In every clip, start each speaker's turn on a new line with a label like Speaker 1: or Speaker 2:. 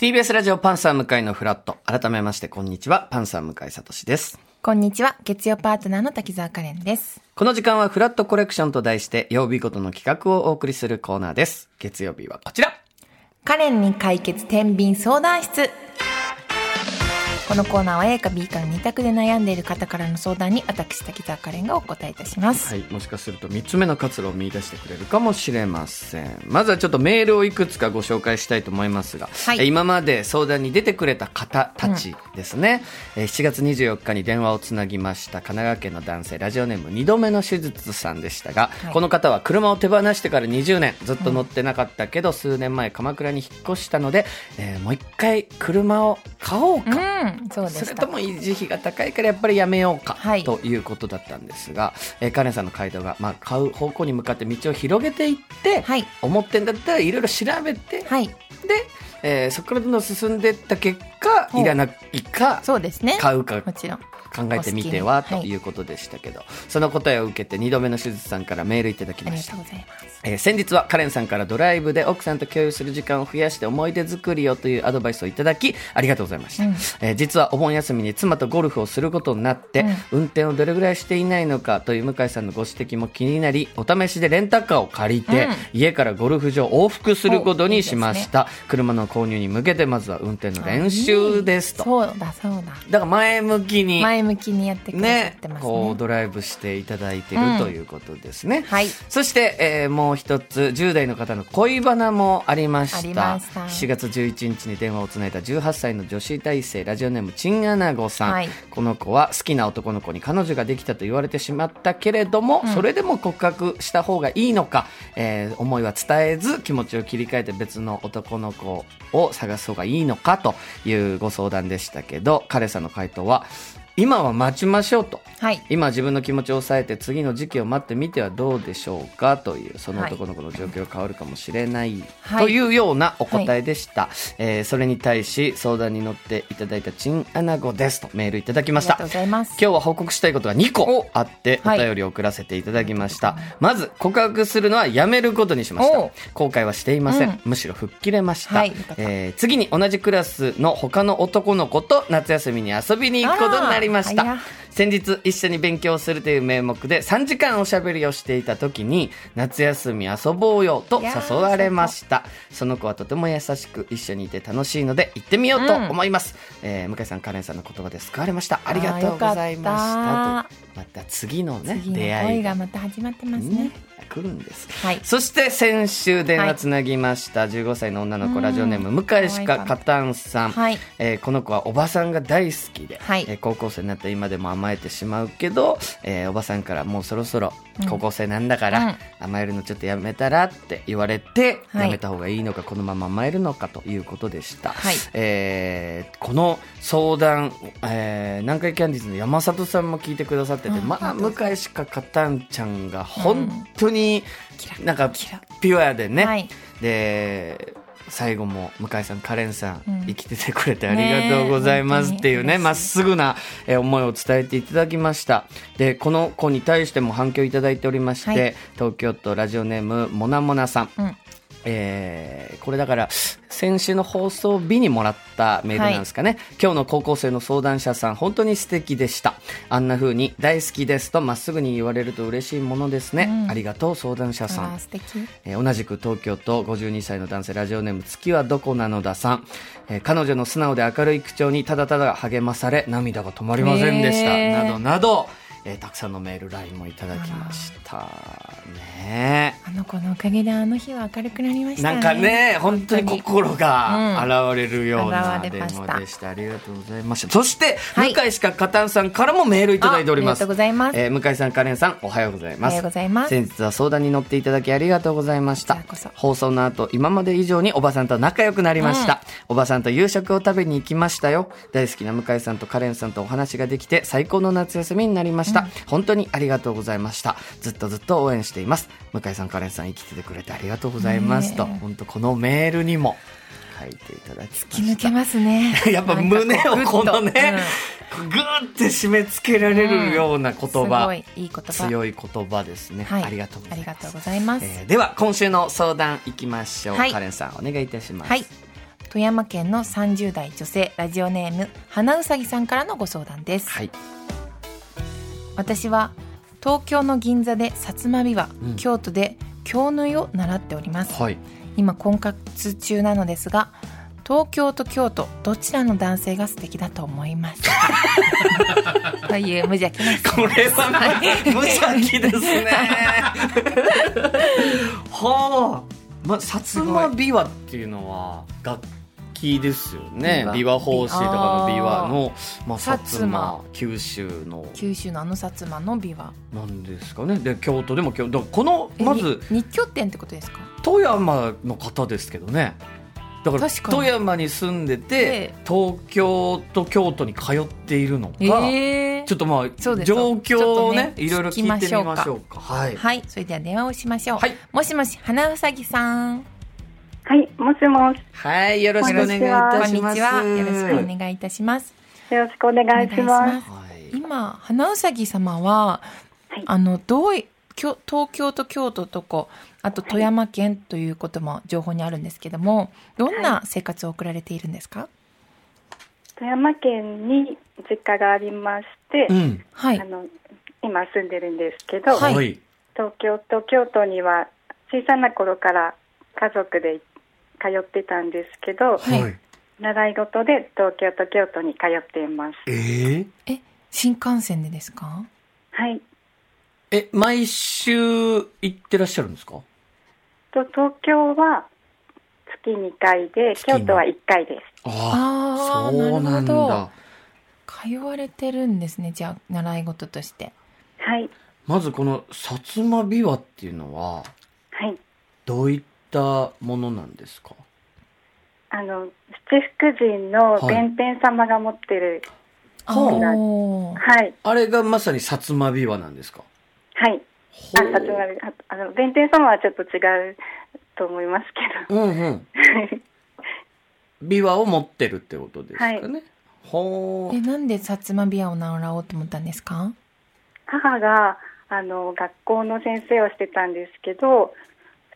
Speaker 1: TBS ラジオ
Speaker 2: パンサー向井のフラット。改めまして、こんにちは。パンサー向井聡です。
Speaker 3: こんにちは。月曜パートナーの滝沢カレンです。
Speaker 2: この時間はフラットコレクションと題して、曜日ごとの企画をお送りするコーナーです。月曜日はこちら。
Speaker 3: カレンに解決天秤相談室。このコーナーは A か B かの2択で悩んでいる方からの相談に私滝沢カレンがお答えいたします。
Speaker 2: はい。もしかすると3つ目の活路を見出してくれるかもしれません。まずはちょっとメールをいくつかご紹介したいと思いますが、
Speaker 3: はい
Speaker 2: え今まで相談に出てくれた方たちですね。えー7月24日に電話をつなぎました神奈川県の男性、ラジオネーム2度目の手術さんでしたが、
Speaker 3: はい
Speaker 2: この方は車を手放してから20年ずっと乗ってなかったけど、数年前鎌倉に引っ越したので、えーもう一回車を買おうか。
Speaker 3: うん、そうで。
Speaker 2: それとも維持費が高いからやっぱりやめようか、
Speaker 3: はい
Speaker 2: ということだったんですが、えーカレンさんの回答が、まあ、買う方向に向かって道を広げていって、
Speaker 3: はい
Speaker 2: 思ってんだったらいろいろ調べて、
Speaker 3: はい。
Speaker 2: で、えーそこからどんどん進んでいった結果いらないか
Speaker 3: そうですね。
Speaker 2: 買うか
Speaker 3: もちろん。
Speaker 2: 考えてみてはということでしたけど、その答えを受けて2度目の手術さんからメールいただきました。
Speaker 3: ありがとう。ございます。
Speaker 2: えー先日はカレンさんからドライブで奥さんと共有する時間を増やして思い出作りをというアドバイスをいただきありがとうございました、
Speaker 3: うん。
Speaker 2: えー実はお盆休みに妻とゴルフをすることになって、運転をどれぐらいしていないのかという向井さんのご指摘も気になりお試しでレンタカーを借りて、
Speaker 3: うん。
Speaker 2: 家からゴルフ場往復することにしました。車の購入に向けてまずは運転の練習ですと。
Speaker 3: そうだ、そうだ。
Speaker 2: だから前向きに
Speaker 3: 前向きにやってくださ
Speaker 2: ね
Speaker 3: ってますね。
Speaker 2: こうドライブしていただいている
Speaker 3: うん
Speaker 2: ということですね、
Speaker 3: はい。
Speaker 2: そして、えーもう一つ10代の方の恋バナもありました。
Speaker 3: ました。
Speaker 2: 7月11日に電話をつないだ18歳の女子大生ラジオネームチンアナゴさん、
Speaker 3: はい。
Speaker 2: この子は好きな男の子に彼女ができたと言われてしまったけれども、それでも告白した方がいいのか、えー思いは伝えず気持ちを切り替えて別の男の子を探す方がいいのかというご相談でしたけど彼さんの回答は今は待ちましょうと。
Speaker 3: はい。
Speaker 2: 今自分の気持ちを抑えて次の時期を待ってみてはどうでしょうかというその男の子の状況が変わるかもしれない、
Speaker 3: はい。
Speaker 2: というようなお答えでした、えーそれに対し相談に乗っていただいたチンアナゴですとメールいただきました。
Speaker 3: ありがとうございます。
Speaker 2: 今日は報告したいことが2個あってお
Speaker 3: はい。
Speaker 2: 便りを送らせていただきました、まず告白するのはやめることにしました。後悔はしていません、
Speaker 3: うん。
Speaker 2: むしろ吹っ切れました、
Speaker 3: はい
Speaker 2: えー次に同じクラスの他の男の子と夏休みに遊びに行くことになりました。
Speaker 3: あら
Speaker 2: 先日一緒に勉強するという名目で3時間おしゃべりをしていた時に夏休み遊ぼうよと誘われました。その子はとても優しく一緒にいて楽しいので行ってみようと思います、えー向井さんカレンさんの言葉で救われましたありがとうございました。また次のね出会いが。
Speaker 3: 恋がまた始まってますね。
Speaker 2: ね。来るんです。
Speaker 3: はい。
Speaker 2: そして先週電話つなぎました。15歳の女の子、
Speaker 3: うん
Speaker 2: ラジオネーム向井しかカタンさん、
Speaker 3: はい。
Speaker 2: えーこの子はおばさんが大好きで、
Speaker 3: はい。
Speaker 2: えー高校生になった今でも甘えてしまうけど、えーおばさんからもうそろそろ高校生なんだから、
Speaker 3: うん。
Speaker 2: 甘えるのちょっとやめたらって言われて、
Speaker 3: はい。
Speaker 2: やめた方がいいのかこのまま甘えるのかということでした、
Speaker 3: はい。
Speaker 2: えーこの相談、えー南海キャンディーズの山里さんも聞いてくださってて、
Speaker 3: あ
Speaker 2: まあ向井しかカタンちゃんが本当になんかピュアでね、
Speaker 3: はい。
Speaker 2: で最後も向井さんカレンさん、
Speaker 3: うん。
Speaker 2: 生きててくれてありがとうございますっていうねまっすぐなえー思いを伝えていただきました。でこの子に対しても反響いただいておりまして、
Speaker 3: はい。
Speaker 2: 東京都ラジオネームもなもなさん、
Speaker 3: うん。
Speaker 2: えーこれだから先週の放送日にもらったメールなんですかね、今日の高校生の相談者さん本当に素敵でした。あんな風に大好きですとまっすぐに言われると嬉しいものですね、
Speaker 3: うん。
Speaker 2: ありがとう相談者さん。
Speaker 3: 素敵。
Speaker 2: えー同じく東京都52歳の男性ラジオネーム月はどこなのださん、えー彼女の素直で明るい口調にただただ励まされ涙が止まりませんでした、
Speaker 3: へー。
Speaker 2: などなど、えーたくさんのメール LINE もいただきましたね
Speaker 3: あの子のおかげであの日は明るくなりましたね。
Speaker 2: なんかね、本当に心が現れるような
Speaker 3: うん現
Speaker 2: 電
Speaker 3: れました
Speaker 2: 話でした。ありがとうございました。そして、
Speaker 3: はい
Speaker 2: 向井しかカタンさんからもメールいただいております。
Speaker 3: あありがとうございます
Speaker 2: えー向井さん、カレンさん、おはようございます。
Speaker 3: おはようございます
Speaker 2: 先日は相談に乗っていただきありがとうございました。放送の後、今まで以上におばさんと仲良くなりました。おばさんと夕食を食べに行きましたよ。大好きな向井さんとカレンさんとお話ができて、最高の夏休みになりました。本当にありがとうございました。ずっとずっと応援しています。向井さん、カレンさん、生きててくれてありがとうございます。と、本当このメールにも書いていただきま
Speaker 3: 突。き抜けますね
Speaker 2: やっぱ胸をこのね、
Speaker 3: なんかこうグッと
Speaker 2: ぐーって締め付けられるような言
Speaker 3: うんすご
Speaker 2: 葉、
Speaker 3: いいい言葉。
Speaker 2: 強い言葉ですね、
Speaker 3: はい。
Speaker 2: ありがとうございます
Speaker 3: ありがとうございます。
Speaker 2: えーでは今週の相談いきましょう、
Speaker 3: はい
Speaker 2: カレンさんお願いいたします
Speaker 3: はい。富山県の30代女性ラジオネーム花うさぎさんからのご相談です。
Speaker 2: はい
Speaker 3: 私は東京の銀座で薩摩琵琶、
Speaker 2: うん
Speaker 3: 京都で京縫いを習っております。
Speaker 2: はい。
Speaker 3: 今婚活中なのですが東京と京都どちらの男性が素敵だと思いますか？という無邪気な質
Speaker 2: こ
Speaker 3: 問
Speaker 2: れは 無邪気ですね。はあ、まあ、薩摩琵琶っていうのは楽器ですよね。
Speaker 3: 琵琶
Speaker 2: 法師とかの琵琶のまあ、薩
Speaker 3: 薩摩
Speaker 2: 摩九州の。
Speaker 3: 九州のあの薩摩の琵琶
Speaker 2: なんですかね。で京都でも京だからこのまず
Speaker 3: 日拠点ってことですか？
Speaker 2: 富山の方ですけどね。だから富山に住んでて
Speaker 3: ええ。
Speaker 2: 東京と京都に通っているのか、
Speaker 3: え
Speaker 2: ちょっとまあ状況をね
Speaker 3: ね
Speaker 2: いろいろ聞いてみましょうか。はい、
Speaker 3: はい。それでは電話をしましょう、
Speaker 2: はい。
Speaker 3: もしもし花うさぎさん
Speaker 4: はい、もしもし、
Speaker 2: はい、よろしくお願いいた
Speaker 3: こんに
Speaker 2: します
Speaker 3: ちは。よろしくお願いいたします。
Speaker 4: よろしくお願いします。
Speaker 2: はい。
Speaker 3: 今花うさぎ様は、
Speaker 4: はい。
Speaker 3: あのどういきょ東京と京都とこあと富山県ということも情報にあるんですけどもどんな生活を送られているんですか？
Speaker 4: 富山県に実家がありまして、
Speaker 2: うん。
Speaker 3: はい。
Speaker 4: あの今住んでるんですけど、
Speaker 3: はい。
Speaker 2: はい。
Speaker 4: 東京と京都には小さな頃から家族で通ってたんですけど、
Speaker 3: はい
Speaker 4: 習い事で東京と京都に通っています。
Speaker 2: えー？
Speaker 3: え新幹線でですか？
Speaker 4: はい。
Speaker 2: え毎週行ってらっしゃるんですか？
Speaker 4: と東京は月2回で、京都は1回です。
Speaker 2: あ
Speaker 3: あー
Speaker 2: そうなん
Speaker 3: なるほど
Speaker 2: だ
Speaker 3: 通われてるんですねじゃあ習い事として
Speaker 4: はい。
Speaker 2: まずこの薩摩琵琶っていうのは
Speaker 4: はい。
Speaker 2: どういったものなんですか？
Speaker 4: あの、七福神の弁天様が持ってる、
Speaker 2: ほう
Speaker 3: おー。
Speaker 4: はい。
Speaker 2: あれがまさに薩摩琵琶なんですか？
Speaker 4: はい。あ、さつまび、ああの、弁天様はちょっと違うと思いますけ
Speaker 2: うんうん。
Speaker 4: ど。
Speaker 2: 琵琶を持ってるってことですかね、ほ
Speaker 3: えなんで薩摩琵琶を習おうと思ったんですか？
Speaker 4: 母が、あの、学校の先生をしてたんですけど、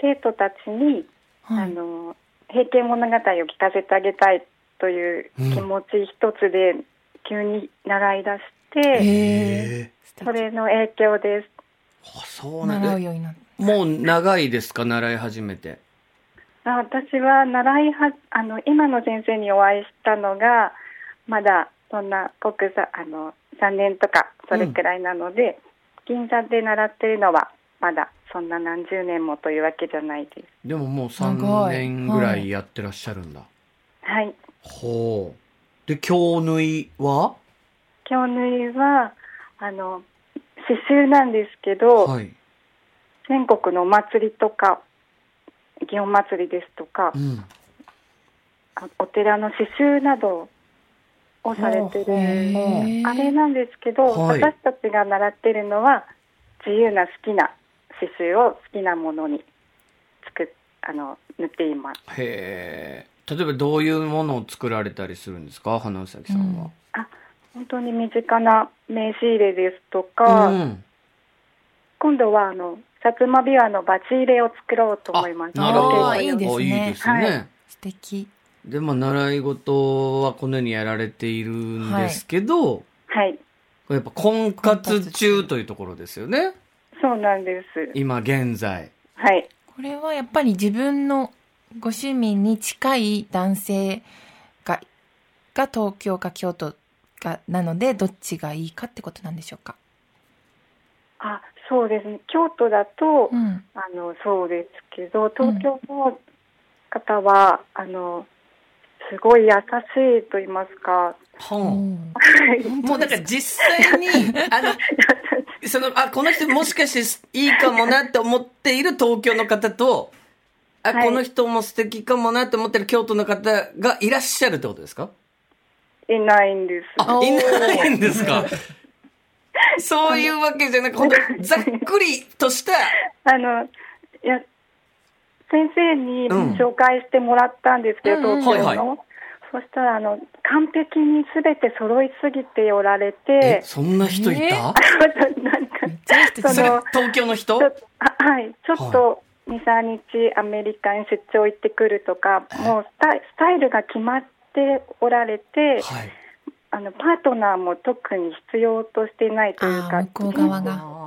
Speaker 4: 生徒たちに、
Speaker 3: はい。
Speaker 4: あの、平家物語を聞かせてあげたいという気持ち一つで、急に習い出して、
Speaker 3: へ
Speaker 2: え
Speaker 3: え
Speaker 4: それの影響です。
Speaker 2: あそうなんだ。もう長いですか？習い始めて。
Speaker 4: あ私は習いはあの今の先生にお会いしたのがまだそんな国際あの3年とかそれくらいなので、銀座で習ってるのはまだそんな何十年もというわけじゃないです。
Speaker 2: でももう
Speaker 3: 長
Speaker 2: 3
Speaker 3: い
Speaker 2: 年ぐらいやってらっしゃるんだ、
Speaker 4: はい。
Speaker 2: ほう。で京縫いは？
Speaker 4: 京縫いはあの刺繍なんですけど、
Speaker 2: はい、
Speaker 4: 全国のお祭りとか祇園祭りですとか、
Speaker 2: うん、
Speaker 4: あお寺の刺繍などをされてるあれなんですけど、
Speaker 2: はい。
Speaker 4: 私たちが習ってるのは自由な好きな刺繍を好きなものに作っあの縫っています。
Speaker 2: へえ。例えばどういうものを作られたりするんですか？花うさぎさん。は、
Speaker 4: あ本当に身近な名刺入れですとか、
Speaker 2: うん。
Speaker 4: 今度はあの薩摩琵琶のバチ入れを作ろうと思います。
Speaker 2: なるほど。
Speaker 3: いいですね。
Speaker 2: おいいですね、
Speaker 4: はい。
Speaker 3: 素敵。
Speaker 2: でも習い事はこのようにやられているんですけど、
Speaker 4: はい、
Speaker 2: やっぱ婚活中というところですよね
Speaker 4: そうなんです。
Speaker 2: 今現在。
Speaker 4: はい、
Speaker 3: これはやっぱり自分のご趣味に近い男性がが東京か京都かなのでどっちがいいかってことなんでしょうか？
Speaker 4: あそうですね。京都だと、
Speaker 3: うん。
Speaker 4: あの、そうですけど、東京の方は、あの、すごい優しいと言いますか、
Speaker 2: は
Speaker 3: うん。
Speaker 2: あもうだから実際に、あの、その、あ、この人もしかしていいかもなって思っている東京の方と、あ、
Speaker 4: はい。
Speaker 2: この人も素敵かもなって思ってる京都の方がいらっしゃるってことですか？
Speaker 4: いないんです。
Speaker 2: あ、いないんですか？そういうわけじゃなく、本当ざっくりとした、
Speaker 4: あの、いや、先生に
Speaker 2: うん。
Speaker 4: 紹介してもらったんですけど、
Speaker 3: うんうん。
Speaker 4: 東京の。
Speaker 2: はいは
Speaker 4: そしたら、あの、完璧に全て揃いすぎておられ
Speaker 2: え
Speaker 4: て、、
Speaker 2: そんな人いた、
Speaker 3: え？
Speaker 4: なんか、その、
Speaker 2: 東京の人？
Speaker 4: ちょあはい、ちょっと2、3日アメリカに出張行ってくるとか、もうスタイスタイルが決まっておられて、
Speaker 2: はい。
Speaker 4: あのパートナーも特に必要としていないというか、
Speaker 3: あー向こう側が。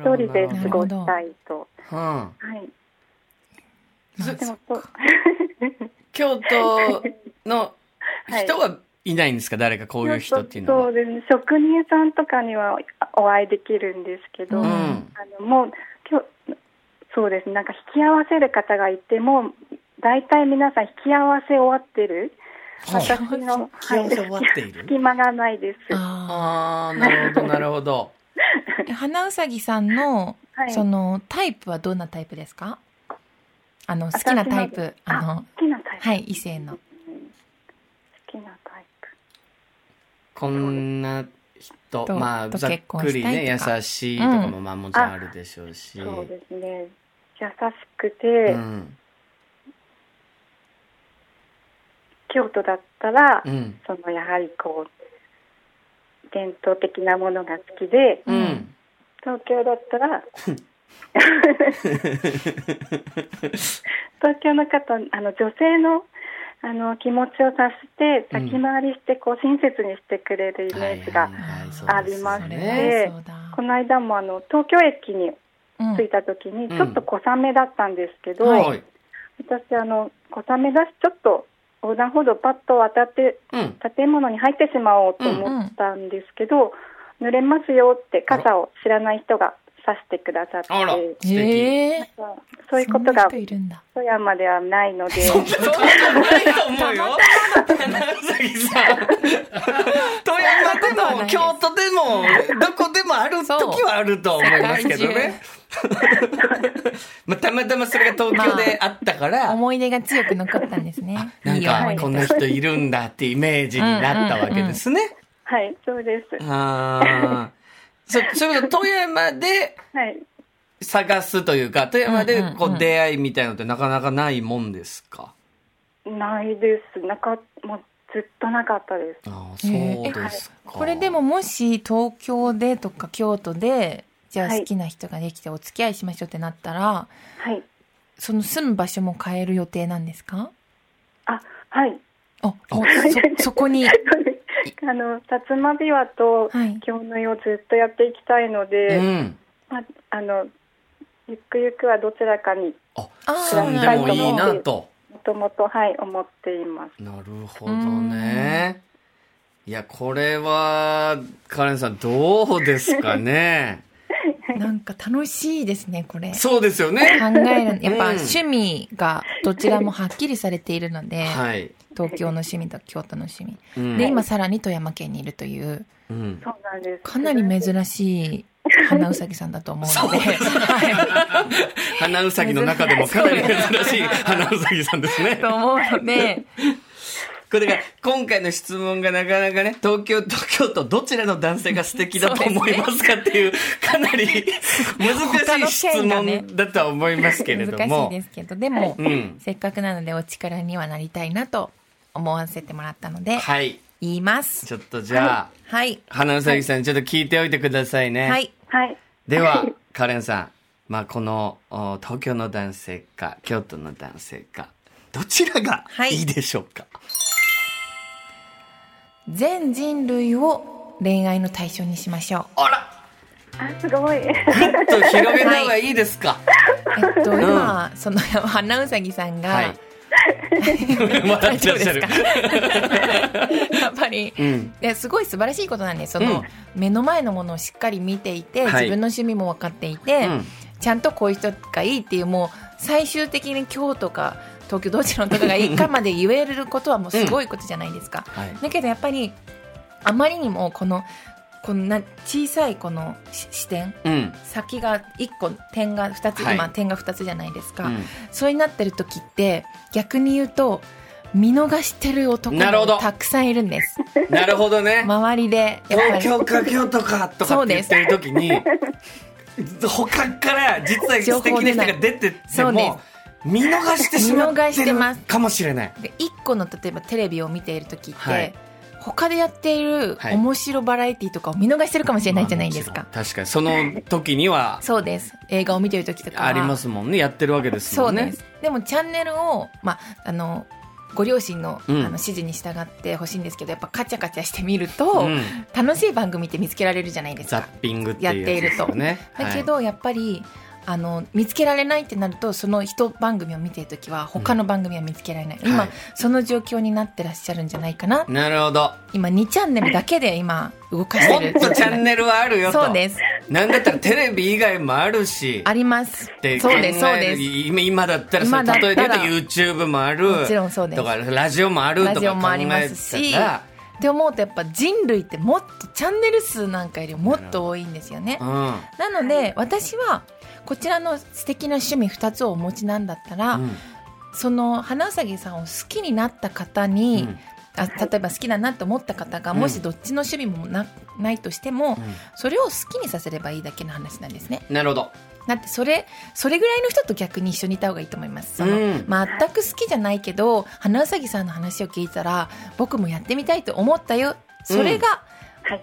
Speaker 4: 一人で過ごしたいと。
Speaker 2: うん。
Speaker 4: はい。
Speaker 2: そ
Speaker 4: でもそう
Speaker 2: 京都の人はいないんですか、誰かこういう人っていうのは。
Speaker 4: そうですね。職人さんとかにはお会いできるんですけど、
Speaker 3: うん
Speaker 4: あのもう今日そうですね。なんか引き合わせる方がいても大体皆さん引き合わせ終わってる。
Speaker 2: は
Speaker 4: 私の
Speaker 2: 引き合わせ終わっている
Speaker 4: 隙間がないです。
Speaker 3: あ
Speaker 2: ああ、なるほど、なるほど。
Speaker 3: ー花うさぎさんの、
Speaker 4: はい
Speaker 3: そのタイプはどんなタイプですか？あの好きなタイプあ
Speaker 4: あ
Speaker 3: の
Speaker 4: 好きな
Speaker 3: はい異性の
Speaker 4: 好きなタイプ。
Speaker 2: こんな人、
Speaker 3: と
Speaker 2: まあ、
Speaker 3: と
Speaker 2: ざっ
Speaker 3: 結婚
Speaker 2: くりね、優しいとかも、まあもちろんあるでしょうし。
Speaker 4: そうですね。優しく
Speaker 2: う
Speaker 4: て、
Speaker 2: ん。
Speaker 4: 京都だったら、
Speaker 2: うん。
Speaker 4: そのやはりこう伝統的なものが好きで、
Speaker 2: うん。
Speaker 4: 東京だったら 東京の方あの女性のあの気持ちを察して
Speaker 2: うん。
Speaker 4: 先回りしてこう親切にしてくれるイメージが、あります
Speaker 3: それ
Speaker 4: ねこの間もあの東京駅に
Speaker 3: うん
Speaker 4: 着いた時に
Speaker 2: うん。
Speaker 4: ちょっと小雨だったんですけど、
Speaker 2: はい。
Speaker 4: 私あの小雨だしちょっと横断歩道パッと渡って
Speaker 2: うん。
Speaker 4: 建物に入ってしまおうと思ったんですけど、濡れますよって傘を知らない人が差してくださって
Speaker 2: あら、素敵。
Speaker 3: へえ
Speaker 4: そういうことが
Speaker 3: そんな人いるんだ
Speaker 4: 富山ではないので
Speaker 2: そんなことないと思うよ。花崎さん。富山でも、京都でも、どこでもある時はあると思いますけどね。まあ、たまたまそれが東京であったから、
Speaker 3: 思い出が強く残ったんですね
Speaker 2: なんか
Speaker 3: いい思い、出
Speaker 2: こんな人いるんだってイメージになったわけですね。
Speaker 4: はいそうです
Speaker 2: ああ。そ、そういうこと、富山で
Speaker 4: はい。
Speaker 2: 探すというか、富山でこう出会いみたいなのってなかなかないもんですか？
Speaker 4: ないです。なかもうずっとなかったです。
Speaker 2: ああ、そうですか。
Speaker 3: これでももし東京でとか京都でじゃあ
Speaker 4: はい
Speaker 3: 好きな人ができてお付き合いしましょうってなったら、
Speaker 4: はい。
Speaker 3: その住む場所も変える予定なんですか？
Speaker 4: あはい。
Speaker 3: あそ そこに
Speaker 4: あの薩摩琵琶と
Speaker 3: はい
Speaker 4: 京の湯をずっとやっていきたいので、
Speaker 2: うん。
Speaker 4: まあ、あのゆくゆくはどちらかに
Speaker 2: あ、
Speaker 3: あー
Speaker 2: 住んでもいいなと。
Speaker 4: もともとはい思っています
Speaker 2: なるほどね。いや、これは、カレンさんどうですかね？
Speaker 3: なんか楽しいですねこれ考
Speaker 2: そうですよね。
Speaker 3: えるやっぱ
Speaker 2: うん
Speaker 3: 趣味がどちらもはっきりされているので、
Speaker 2: はい。
Speaker 3: 東京の趣味と京都の趣味、
Speaker 2: うん
Speaker 3: で今さらに富山県にいるという
Speaker 2: うん。
Speaker 3: かなり珍しい花うさぎさんだと思うので、
Speaker 2: 花うさぎの中でもかなり珍しい花うさぎさんですね。
Speaker 3: と思うので、
Speaker 2: これが、今回の質問がなかなかね、東京と京都どちらの男性が素敵だと思いますかっていう、かなり難しい質問だとは思いますけれど
Speaker 3: 難し
Speaker 2: も。
Speaker 3: いですけど、でも、
Speaker 2: うん。
Speaker 3: せっかくなのでお力にはなりたいなと思わせてもらったので、
Speaker 2: はい。
Speaker 3: 言います。
Speaker 2: ちょっとじゃあ、
Speaker 3: はい。
Speaker 2: 花うさぎさんちょっと聞いておいてくださいね。
Speaker 3: はい。
Speaker 4: はい
Speaker 2: では、カレンさん、まあ、この、お東京の男性か、京都の男性か、どちらが
Speaker 3: はい
Speaker 2: いいでしょうか、
Speaker 3: 全人類を恋愛の対象にしましょう。
Speaker 2: あら
Speaker 4: あすごい
Speaker 2: ちょっと広げた方がいいですか、
Speaker 3: えっと、今、その、花うさぎさんが、
Speaker 2: はい。笑ってらっしゃる。
Speaker 3: 大丈夫ですか？やっぱり、
Speaker 2: うん。
Speaker 3: ですごい素晴らしいことなんですその、
Speaker 2: うん。
Speaker 3: 目の前のものをしっかり見ていて、
Speaker 2: はい。
Speaker 3: 自分の趣味も分かっていて、
Speaker 2: うん。
Speaker 3: ちゃんとこういう人がいいっていうもう最終的に今日とか東京どちらのとかがいいかまで言えることはもうすごいことじゃないですか。
Speaker 2: はい。
Speaker 3: だけどやっぱりあまりにもこのこんな小さいこのし視点
Speaker 2: うん。
Speaker 3: 先が1個点が2つ、
Speaker 2: はい。
Speaker 3: 今点が2つじゃないですか、
Speaker 2: うん。
Speaker 3: そうになってる時って逆に言うと見逃してる男もたくさんいるんです。
Speaker 2: なるほどね。
Speaker 3: 周りで
Speaker 2: 東
Speaker 3: り。
Speaker 2: 京か京都かとかって言ってる時に他から実は素敵な人が出てっても見逃してしまっ
Speaker 3: ててます。
Speaker 2: かもしれない。
Speaker 3: で1個の例えばテレビを見ている時って、
Speaker 2: はい
Speaker 3: 他でやっている
Speaker 2: はい。
Speaker 3: 面白バラエティとかを見逃してるかもしれないじゃないですか、
Speaker 2: 確かに。その時には
Speaker 3: そうです。映画を見てる時とかは。
Speaker 2: ありますもんね。やってるわけです
Speaker 3: そ
Speaker 2: もね。
Speaker 3: うんです。でもチャンネルを、まあ、あのご両親の,、
Speaker 2: うん。
Speaker 3: あの指示に従ってほしいんですけどやっぱカチャカチャしてみると、
Speaker 2: うん。
Speaker 3: 楽しい番組って見つけられるじゃないです
Speaker 2: ザッ
Speaker 3: か
Speaker 2: ピングっていうやつですよね。
Speaker 3: だけど、やっぱりあの見つけられないってなるとその一番組を見てる時は他の番組は見つけられない、今、
Speaker 2: はい。
Speaker 3: その状況になってらっしゃるんじゃないかな。
Speaker 2: はいなるほど。
Speaker 3: 今2チャンネルだけで今動かし
Speaker 2: も
Speaker 3: てる。
Speaker 2: っとチャンネルはあるよと。
Speaker 3: そうです。
Speaker 2: なんだったらテレビ以外もあるし。
Speaker 3: あります。
Speaker 2: って
Speaker 3: そうですそうです。
Speaker 2: 今今だったら
Speaker 3: 今だったら。
Speaker 2: 例えで言うと YouTube もある。
Speaker 3: もちろんそうです。
Speaker 2: とかラジオもあると
Speaker 3: ラジオもありますし。って思うとやっぱ人類ってもっとチャンネル数なんかよりもっと多いんですよね。
Speaker 2: うん。
Speaker 3: なので私はこちらの素敵な趣味2つをお持ちなんだったら、
Speaker 2: うん。
Speaker 3: その花うさぎさんを好きになった方に、
Speaker 2: うん。
Speaker 3: あ例えば好きだなと思った方が
Speaker 2: うん。
Speaker 3: もしどっちの趣味もなないとしても、
Speaker 2: うん。
Speaker 3: それを好きにさせればいいだけの話なんですね。
Speaker 2: なるほど。
Speaker 3: だってそれそれぐらいの人と逆に一緒にいた方がいいと思います。その、
Speaker 2: うん。
Speaker 3: 全く好きじゃないけど花うさぎさんの話を聞いたら僕もやってみたいと思ったよ。それが
Speaker 4: はい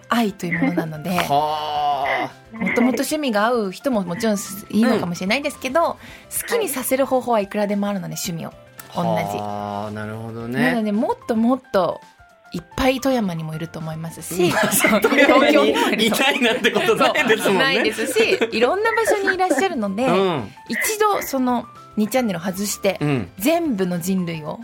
Speaker 3: 愛というものなので、
Speaker 2: は
Speaker 3: もともと趣味が合う人ももちろんいいのかもしれないですけど、好きにさせる方法はいくらでもあるので趣味を。
Speaker 2: あ
Speaker 3: 同
Speaker 2: はあなるほど
Speaker 3: じ、なの
Speaker 2: ね
Speaker 3: でもっともっといっぱい富山にもいると思いますし東
Speaker 2: 富山に
Speaker 3: もい
Speaker 2: ないなんてことないですもんね。
Speaker 3: ないですしいろんな場所にいらっしゃるので、
Speaker 2: うん。
Speaker 3: 一度その2チャンネルを外して、
Speaker 2: うん。
Speaker 3: 全部の人類を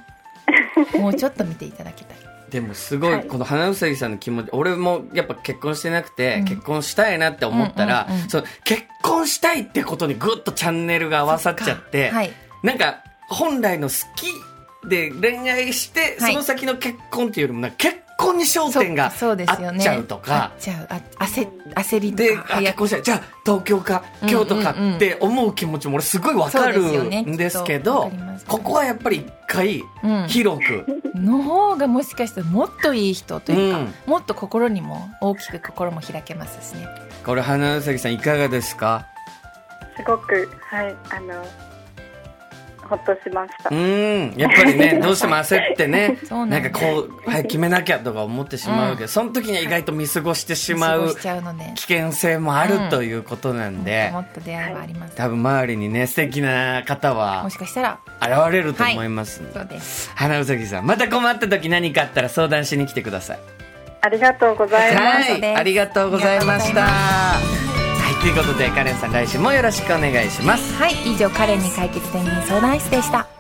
Speaker 3: もうちょっと見ていただきたい
Speaker 2: でもすごい、
Speaker 4: はい。
Speaker 2: この花うさぎさんの気持ち俺もやっぱ結婚してなくて、
Speaker 3: うん。
Speaker 2: 結婚したいなって思ったら、その結婚したいってことにぐっとチャンネルが合わさっちゃって、
Speaker 3: はい。
Speaker 2: なんか本来の好きで恋愛して、
Speaker 3: はい。
Speaker 2: その先の結婚っていうよりも結婚に焦点が
Speaker 3: そうそうですよね。
Speaker 2: あっちゃうとか。
Speaker 3: あっちゃう。あ焦焦りと
Speaker 2: で、
Speaker 3: か
Speaker 2: あ結婚したい。じゃあ、東京か、京都か
Speaker 3: うんうんうん。
Speaker 2: って思う気持ちも俺すごいわかるんですけど
Speaker 3: かります、
Speaker 2: ここはやっぱり一回
Speaker 3: うん、
Speaker 2: 広く、
Speaker 3: の方がもしかしたらもっといい人というか、
Speaker 2: うん。
Speaker 3: もっと心にも大きく心も開けますしね。
Speaker 2: これ花うさぎさんいかがですか？
Speaker 4: すごく、はい、あの、ほっとしました。
Speaker 2: う。ーん、やっぱりね、どうしても焦ってね、
Speaker 3: そうなん
Speaker 2: かこう、はい、決めなきゃとか思ってしまうけ。ど、その時には意外と見過ごしてしまう
Speaker 3: 過ごしちゃうので
Speaker 2: 危険性もあるということなん
Speaker 3: も
Speaker 2: で
Speaker 3: っと、もっと出会いはあります、
Speaker 2: 多分周りにね、素敵な方は
Speaker 3: もしかしたら。
Speaker 2: 現れると思いますんで。
Speaker 3: そうです。
Speaker 2: 花うさぎさん、また困った時何かあったら相談しに来てください。
Speaker 4: ありがとうございます。
Speaker 2: はい、ありがとうございました。ということで、カレンさん来週もよろしくお願いします。
Speaker 3: はい以上カレンに解決天秤相談室でした